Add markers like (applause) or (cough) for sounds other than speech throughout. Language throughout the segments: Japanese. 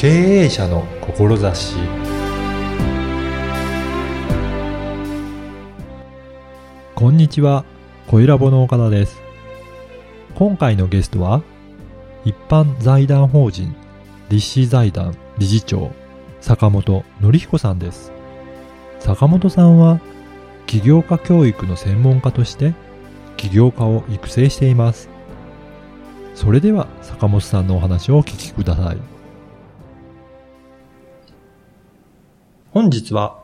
経営者の志こんにちは、小ラボの岡田です。今回のゲストは、一般財団法人立志財団理事長、坂本則彦さんです。坂本さんは、起業家教育の専門家として、起業家を育成しています。それでは、坂本さんのお話をお聞きください。本日は、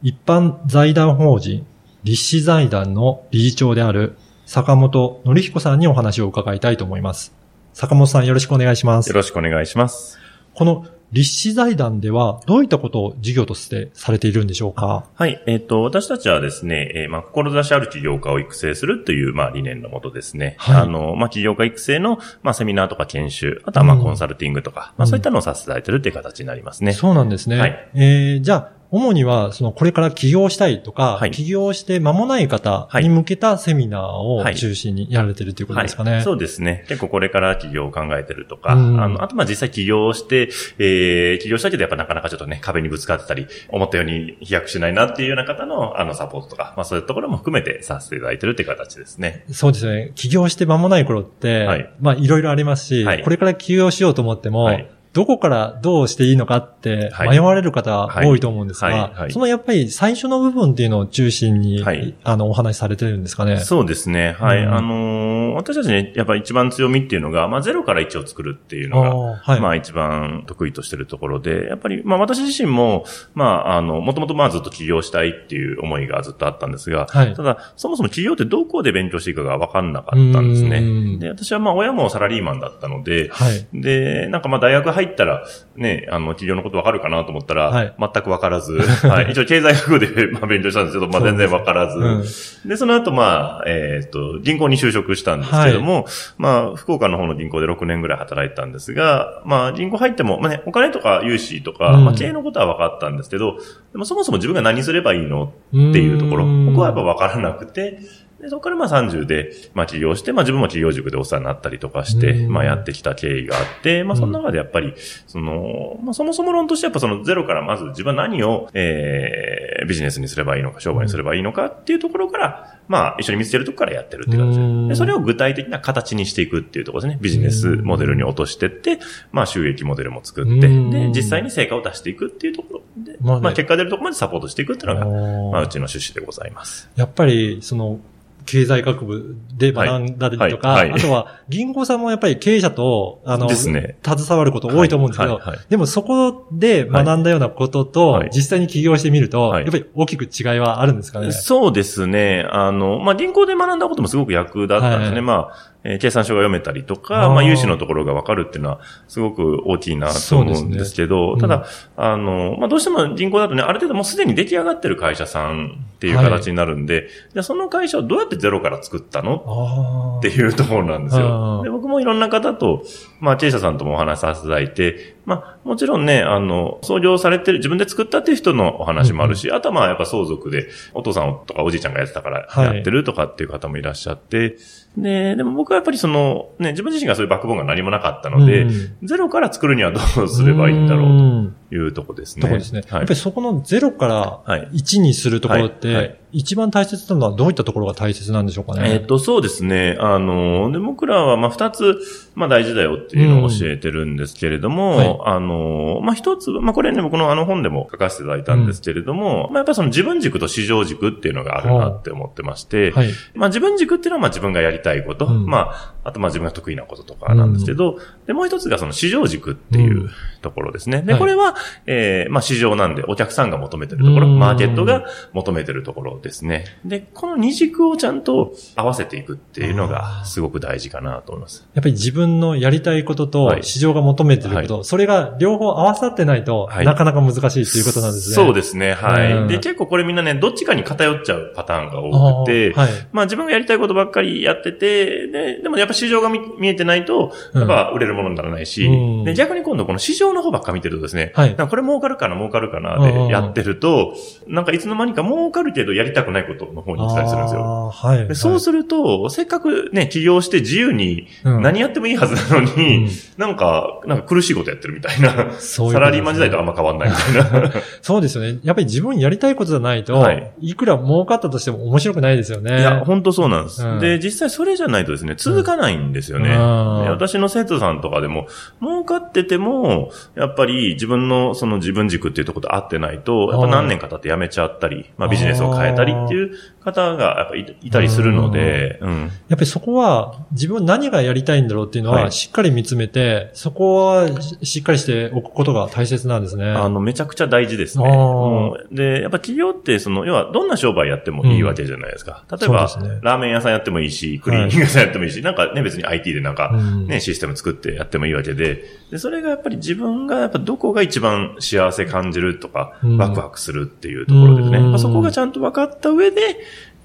一般財団法人立志財団の理事長である坂本則彦さんにお話を伺いたいと思います。坂本さんよろしくお願いしますよ。ろしくお願いします。この立志財団ではどういったことを事業としてされているんでしょうか？はい。えっ、と、私たちはですね、えーまあ、志ある起業家を育成するという、まあ、理念のもとですね。はいあの、まあ、起業家育成の、まあ、セミナーとか研修、あとは、まあ、うんコンサルティングとか、うんまあ、そういったのをさせていただいてるっていう形になりますね。そうなんですね。はいえー、じゃあ、主には、その、これから起業したいとか、はい起業して間もない方に向けたセミナーをはい中心にやられてるということですかね。はい。そうですね。結構これから起業を考えてるとか、うんあの、あとまあ実際起業して、えー、起業したけどやっぱなかなかちょっとね、壁にぶつかってたり、思ったように飛躍しないなっていうような方の、あの、サポートとか、まあそういうところも含めてさせていただいてるっていう形ですね。そうですね。起業して間もない頃って、はいまあいろいろありますし、はいこれから起業しようと思っても、はいどこからどうしていいのかってはい迷われる方はい多いと思うんですが、そのやっぱり最初の部分っていうのを中心に、はいあの、お話しされてるんですかね？そうですね。はい。うんあのー私たちね、やっぱり一番強みっていうのが、まあ0から1を作るっていうのが、はい。まあ一番得意としてるところで、やっぱり、まあ私自身も、まああの、もともとまあずっと起業したいっていう思いがずっとあったんですが、はいただ、そもそも起業ってどこで勉強していいかが分かんなかったんですうんね。で、私はまあ親もサラリーマンだったので、はい。で、なんかまあ大学入ったら、ね、あの、起業のこと分かるかなと思ったら、はい。全く分からず、(laughs) はい。一応経済学部で (laughs) まあ勉強したんですけど、まあ全然分からず、うん。で、その後、まあ、えっ、と、銀行に就職したんですけれども、まあ、福岡の方の銀行で6年ぐらい働いてたんですが、まあ、銀行入っても、まあね、お金とか融資とか、うん。まあ、経営のことは分かったんですけど、でもそもそも自分が何すればいいのっていうところ、うん。ここはやっぱ分からなくて、でそこからまあ30で、まあ起業して、まあ自分も起業塾でお世話になったりとかして、うん。まあやってきた経緯があって、まあその中でやっぱり、その、まあそもそも論としてやっぱそのゼロからまず自分は何を、えー、ビジネスにすればいいのか、商売にすればいいのかっていうところから、まあ一緒に見つけるところからやってるっていう感じ。うん。で、でそれを具体的な形にしていくっていうところですね。ビジネスモデルに落としてって、まあ収益モデルも作って、うん。で、実際に成果を出していくっていうところで、まあね。まあ結果出るところまでサポートしていくっていうのが、まあうちの趣旨でございます。やっぱり、その、経済学部で学んだりとか、はいはいはい。あとは銀行さんもやっぱり経営者と、あの、ね。携わること多いと思うんですけど、でもそこで学んだようなことと、はい。実際に起業してみると、はい。やっぱり大きく違いはあるんですかね？そうですね。あの、まあ、銀行で学んだこともすごく役立ったんですね。はい。まあ、えー計算書が読めたりとあか、ーまあ、融資のところがわかるっていうのは、すごく大きいなと思うんですけど、そうですねただ、あの、まあ、どうしても銀行だとね、ある程度もうすでに出来上がってる会社さんっていう形になるんで、じゃあその会社をどうやってゼロから作ったの？ああ。っていうところなんですあよ。ーで僕もいろんな方と、まあ、経営者さんともお話しさせていただいて、まあ、もちろんね、あの、創業されてる、自分で作ったっていう人のお話もあるし、あとはまあ、やっぱ相続で、お父さんとかおじいちゃんがやってたからはい。やってるとかっていう方もいらっしゃって、で、でも僕はやっぱりその、ね、自分自身がそういうバックボーンが何もなかったので、うんゼロから作るにはどうすればいいんだろううというとこですね。ところですね。はいやっぱりそこのゼロからはい1にするところって、一番大切なのはどういったところが大切なんでしょうかね？えっ、と、そうですね。あの、で、僕らは、まあ、二つ、まあ、大事だよっていうのを教えてるんですけれども、はいあの、まあ、一つ、まあ、これね、僕のあの本でも書かせていただいたんですけれども、まあ、やっぱりその自分軸と市場軸っていうのがあるなって思ってまして、はい。まあ、自分軸っていうのは、まあ、自分がやりたいこと、うんまあ、あと、まあ、自分が得意なこととかなんですけど、で、もう一つがその市場軸っていううんところですね。で、はいこれは、えーまあ、市場なんで、お客さんが求めてるところ、うんマーケットが求めてるところですね。で、この二軸をちゃんと合わせていくっていうのが、すごく大事かなと思います。やっぱり自分のやりたいこととはい市場が求めてること、それが両方合わさってないと、はいなかなか難しいっていうことなんですね。そうですね、はい。うんで、結構これみんなね、どっちかに偏っちゃうパターンが多くて、はい。まあ自分がやりたいことばっかりやってて、で、でもやっぱぱ市場が見見えてないと、うんやっぱ売れるものにならないし、うんで、逆に今度この市場の方ばっか見てるとですね、はいこれ儲かるかな、儲かるかなでやってると、なんかいつの間にか儲かるけどやりたくないことの方に行ってたりするんですよ。はい。でそうすると、せっかくね、起業して自由にうん何やってもいいはずなのに、うんなんか、なんか苦しいことやってるみたいな。そういうねサラリーマン時代とあんま変わんないみたいな。(laughs) そうですよね。やっぱり自分やりたいことじゃないと、はいい、くら儲かったとしても面白くないですよね。いや、本当そうなんです、うんで、実際それじゃないとですね、続かないんですよね。私の生徒さんとかでも、儲かってても、やっぱり自分のその自分軸っていうところと合ってないと、やっぱ何年か経って辞めちゃったり、まあビジネスを変えたりっていう方がやっぱいいたりするので、うん。やっぱりそこは自分何がやりたいんだろうっていうのははいしっかり見つめて、そこはししっかりしておくことが大切なんですね。あの、めちゃくちゃ大事ですね。うで、やっぱ企業って、その、要は、どんな商売やってもいいわけじゃないですか。例えば、ねラーメン屋さんやってもいいし、クリーニング屋さんやってもいいし、なんかね、別に IT でなんか、うん。ね、システム作ってやってもいいわけで、で、それがやっぱり自分がやっぱどこが一番幸せ感じるとか、うん。ワクワクするっていうところですね。うん。まあ、そこがちゃんと分かった上で、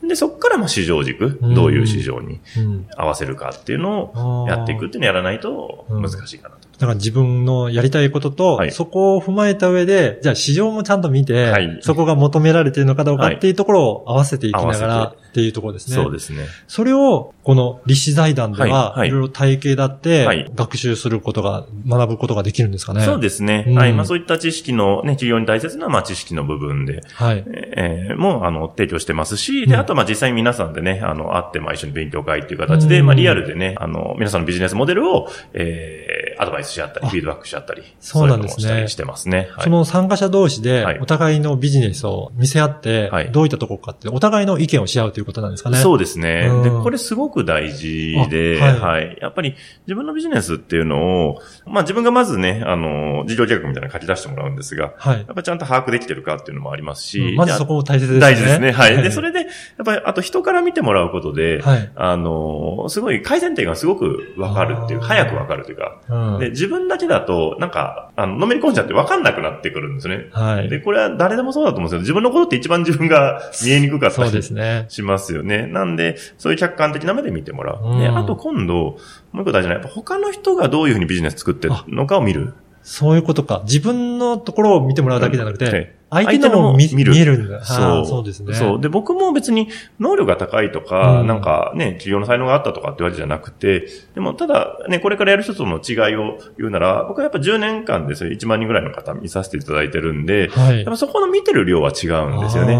で、そこからまあ市場軸、うん。どういう市場にうん。合わせるかっていうのをやっていくっていうのをやらないと難しいかなと。だから自分のやりたいことと、はいそこを踏まえた上で、じゃあ市場もちゃんと見て、はいそこが求められているのかどうかはいっていうところを合わせていきなが合らわっていうところですね。そうですね。それを、この立志財団では、はいろいろ体系だっはてい、学習することが、学ぶことができるんですかね。そうですね。うんはい。まあそういった知識のね、企業に大切なまあ知識の部分で、はい。えーもう、あの、提供してますし、で、うんあと、まあ、実際に皆さんでね、あの、会って、まあ、一緒に勉強会っていう形で、うんまあ、リアルでね、あの、皆さんのビジネスモデルを、えー、アドバイスし合ったり、あフィードバックし合ったり、そうなんですねしたりしてますね。はいその参加者同士ではい、お互いのビジネスを見せ合ってはい、どういったところかって、お互いの意見をし合うということなんですかね。そうですね。うんで、これすごく大事で、あははいい、やっぱり自分のビジネスっていうのを、まあ自分がまずね、あの、事業計画みたいなの書き出してもらうんですが、はい。やっぱちゃんと把握できてるかっていうのもありますし、まずそこも大切ですね。大事ですね。はい。で、それで、やっぱり、あと人から見てもらうことで、はいあの、すごい改善点がすごくわかるっていう、早くわかるというか、うんで、自分だけだと、なんか、あの、のめり込んじゃってわかんなくなってくるんですね。はい。で、これは誰でもそうだと思うんですけど、自分のことって一番自分が (laughs) 見えにくかったそうりですね。しますよね。なんで、そういう客観的な目で見てもらう。で、うんあと今度、もう一個大事なのは、やっぱ他の人がどういうふうにビジネス作ってるのかを見る。そういうことか。自分のところを見てもらうだけじゃなくて、はい相手のも見見る見えるんだ。そう。そうですね。そう。で、僕も別に能力が高いとか、うんなんかね、企業の才能があったとかってわけじゃなくて、でもただね、これからやる人との違いを言うなら、僕はやっぱ10年間でそれ1万人ぐらいの方見させていただいてるんで、はいやっぱそこの見てる量は違うんですよね。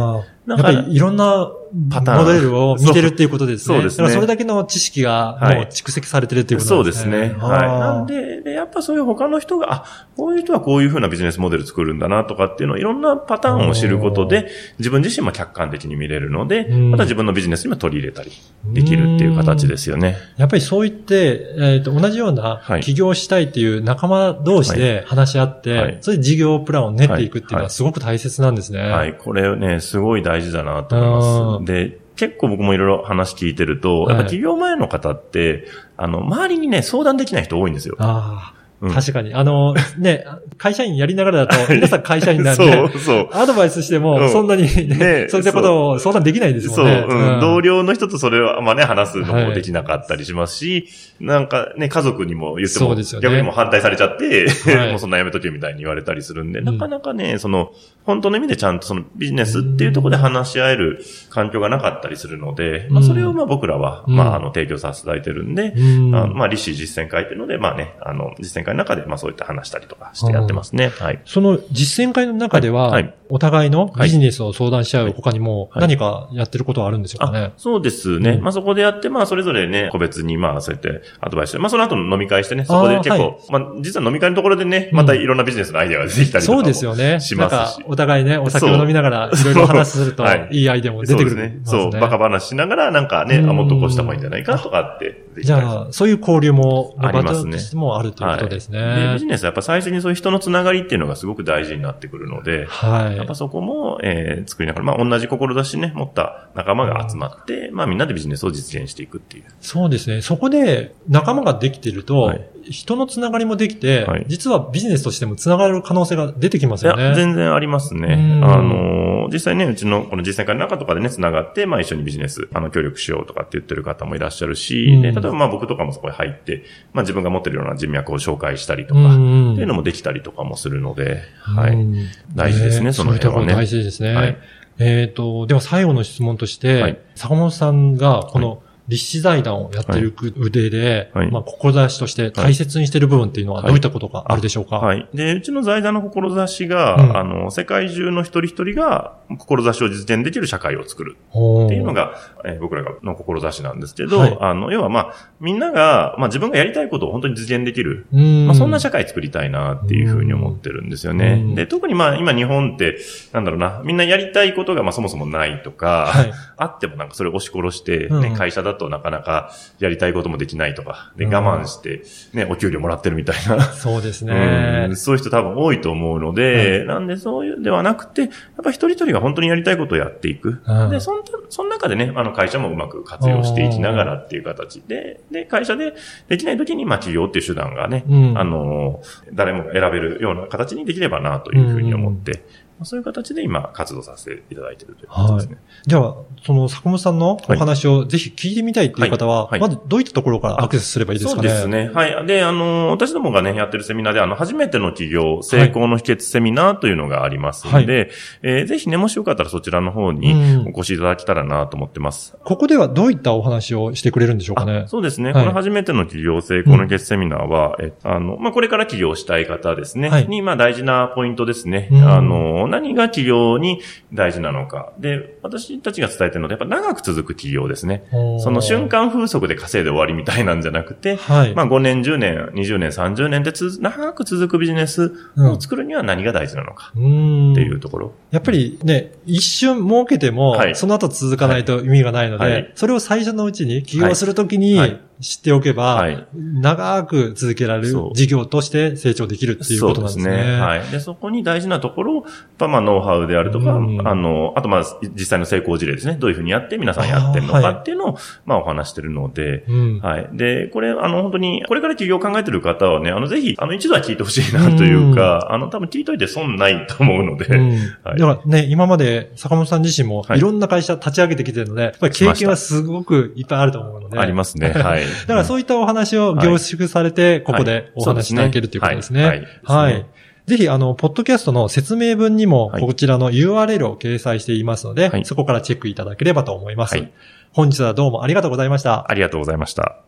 あーだからやっぱりいろんなパターン。モデルを見てるっていうことですね。そうそうですね。それだけの知識がはい。もう蓄積されてるっていうことそうなんですね。ですね。はい。なんで、で、でやっぱそういう他の人が、あ、こういう人はこういうふうなビジネスモデル作るんだなとかっていうのをいろんなパターンを知ることで、自分自身も客観的に見れるので、うん。また自分のビジネスにも取り入れたりできるっていう形ですよね。やっぱりそう言って、えっ、と、同じようなはい。起業したいっていう仲間同士で話し合って、はい。それで事業プランを練っていくっていうのははい。すごく大切なんですね。はい、これね、すごい大事だなと思います。で、結構僕もいろいろ話聞いてると、はいやっぱ起業前の方って、あの、周りにね、相談できない人多いんですよ。ああ、うん。確かに。あの、ね、会社員やりながらだと、皆さん会社員なんそで、う、そう。アドバイスしてうも、ん。そんなにね、ねそう。いったことを相談できないですもそう、ん。ね。うん、同僚僚の人とそれを、まあね、話すのもできなかったりしますし、なんかね、家族にも言っても、ね。逆にもう反対されちゃって、はい。(laughs) もうそんなやめとけみたいに言われたりするんで、うん。なかなかね、その、本当の意味でちゃんとそのビジネスっていうところで話し合える環境がなかったりするので、まあそれをまあ僕らは、うん。まああの、提供させていただいてるんで、うん。あまあ、立志実践会っていうので、まあね、あの、実践会の中で、まあそういった話したりとかしてやってますね。はい。その実践会の中では、はいはいお互いのビジネスを相談し合う他にもはい。何かやってることはあるんでしょうかね？あそうですね。うん。まあそこでやって、まあそれぞれね、個別にまあそうやってアドバイス。して、まあその後の飲み会してね、そこで結構、まあ実は飲み会のところでね、またいろんなビジネスのアイデアが出てきたりとかもそうですよね。しますし。なんか、お互いね、お酒を飲みながらいろいろ話すると、はい。いいアイデアも出てくる、そうね。そう、バカ話しながらなんかね、あ、うん。もっとこうした方がいいんじゃないかとかってじゃあ、そういう交流も、ありますねもあるということですね。で、ビジネスはやっぱ最初にそういう人のつながりっていうのがすごく大事になってくるので、はい。やっぱそこも、えー作りながら、まあ同じ志ね、持った仲間が集まって、まあみんなでビジネスを実現していくっていう。そうですね。そこで仲間ができてると、はい人のつながりもできて、はい。実はビジネスとしてもつながる可能性が出てきますいや、よね。全然ありますね。うん。あのー、実際ね、うちのこの実践会の中とかでね、繋がって、まあ一緒にビジネス、あの、協力しようとかって言ってる方もいらっしゃるし、うん。で、例えばまあ僕とかもそこに入って、まあ自分が持ってるような人脈を紹介したりとか、うん。っていうのもできたりとかもするので、はい。うん大事ですねその辺はね。大事ですね。はい。えっ、と、では最後の質問として、はい。坂本さんがこの立志財団をやっていく腕で、はい。まあ、志として大切にしている部分っていうのはどういったことがあるでしょうか、はい。で、うちの財団の志が、うん。あの、世界中の一人一人が、志を実現できる社会を作るほっていうのが、えー僕らの志なんですけど、はい。あの、要はまあ、みんなが、まあ自分がやりたいことを本当に実現できる。うん。まあそんな社会作りたいなっていうふうに思ってるんですよね。うん。で、特にまあ今日本って、なんだろうな、みんなやりたいことがまあそもそもないとか、はい。あってもなんかそれを押し殺して、うん。ね、会社だとなかなかやりたいこともできないとか、で、うん。我慢して、ね、お給料もらってるみたいな。そうですうねん。そういう人多分多いと思うので、なんでそういうではなくて、やっぱ一人一人が本当にやりたいことをやっていく。うん。で、そんその中でね、あの会社もうまく活用していきながらっていう形。で、で、会社でできない時に、まあ企業っていう手段がね、うん。あの、誰もが選べるような形にできればなというふうに思って、まあそういう形で今活動させていただいているということですね。じゃあ、その坂本さんのお話をぜひ聞いてみたいっていう方は、はいはいまずどういったところからアクセスすればいいですかね？そうですね。はい。で、あの、私どもがね、やってるセミナーで、あの、初めての企業、成功の秘訣セミナーというのがありますので、えーぜひね、もしよかったらそちらの方にうんお越しいただけたらなと思ってます。ここではどういったお話をしてくれるんでしょうかね？あそうですね。はいこの初めての企業成功の秘訣セミナーは、えあの、まあ、これから起業したい方ですね。はいに、まあ、大事なポイントですね。うんあの、何が起業に大事なのか。で、私たちが伝えてるので、やっぱ長く続く起業ですね。その瞬間風速で稼いで終わりみたいなんじゃなくて、はい。まあ5年、10年、20年、30年でつ長く続くビジネスを作るには何が大事なのかうんっていうところ。やっぱりね、一瞬儲けても、はいその後続かないと意味がないので、はいはいそれを最初のうちに起業するときにはい知っておけば、はい長く続けられる事業として成長できるっていうことなんですね。そうですね。はい。で、そこに大事なところを、やっぱまあ、ノウハウであるとか、うんあの、あとまあ、実際の成功事例ですね。どういうふうにやって皆さんやってるのかっていうのを、まあ、お話してるので、うんはい。で、これ、あの、本当に、これから起業を考えてる方はね、あの、ぜひ、あの、一度は聞いてほしいなというか、あの、多分聞いといて損ないと思うので、うんはいだからね、今まで坂本さん自身もはいいろんな会社立ち上げてきてるので、やっぱり経験はすごくいっぱいあると思うので。ありますね。はい。だからそういったお話を凝縮されて、ここでお話しいただけるということですね。はい。はい。ぜひ、あの、ポッドキャストの説明文にも、はいこちらの URL を掲載していますので、はいそこからチェックいただければと思います。はい本日はどうもありがとうございました。ありがとうございました。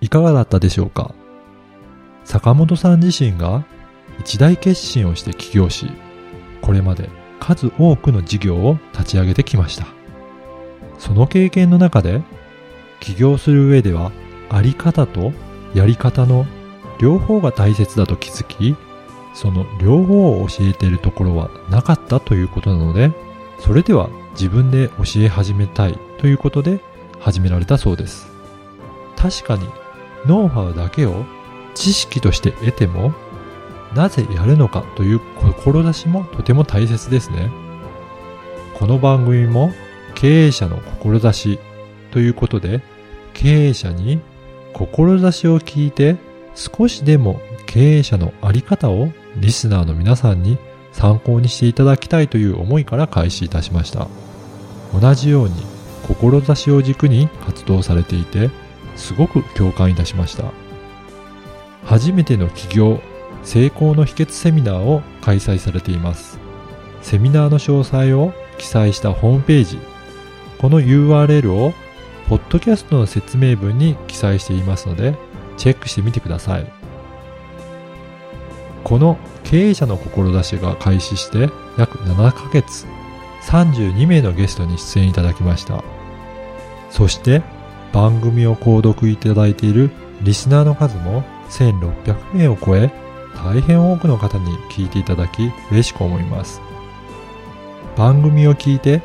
いかがだったでしょうか？坂本さん自身が一大決心をして起業し、これまで数多くの事業を立ち上げてきました。その経験の中で、起業する上では、あり方とやり方の両方が大切だと気づき、その両方を教えているところはなかったということなので、それでは自分で教え始めたいということで始められたそうです。確かにノウハウだけを知識として得ても、なぜやるのかという志もとても大切ですね。この番組も経営者の志ということで、経営者に志を聞いて少しでも経営者のあり方をリスナーの皆さんに参考にしていただきたいという思いから開始いたしました。同じように志を軸に活動されていて、すごく共感いたしました。初めての起業成功の秘訣セミナーを開催されています。セミナーの詳細を記載したホームページ、この URL をポッドキャストの説明文に記載していますので、チェックしてみてください。この経営者の志が開始して約7ヶ月、32名のゲストに出演いただきました。そして番組を購読いただいているリスナーの数も1600名を超え、大変多くの方に聞いていただき嬉しく思います。番組を聞いて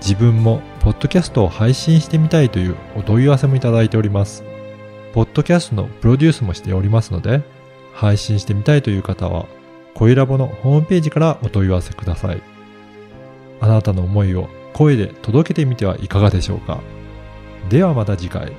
自分もポッドキャストを配信してみたいというお問い合わせもいただいております。ポッドキャストのプロデュースもしておりますので、配信してみたいという方は、声ラボのホームページからお問い合わせください。あなたの思いを声で届けてみてはいかがでしょうか。ではまた次回。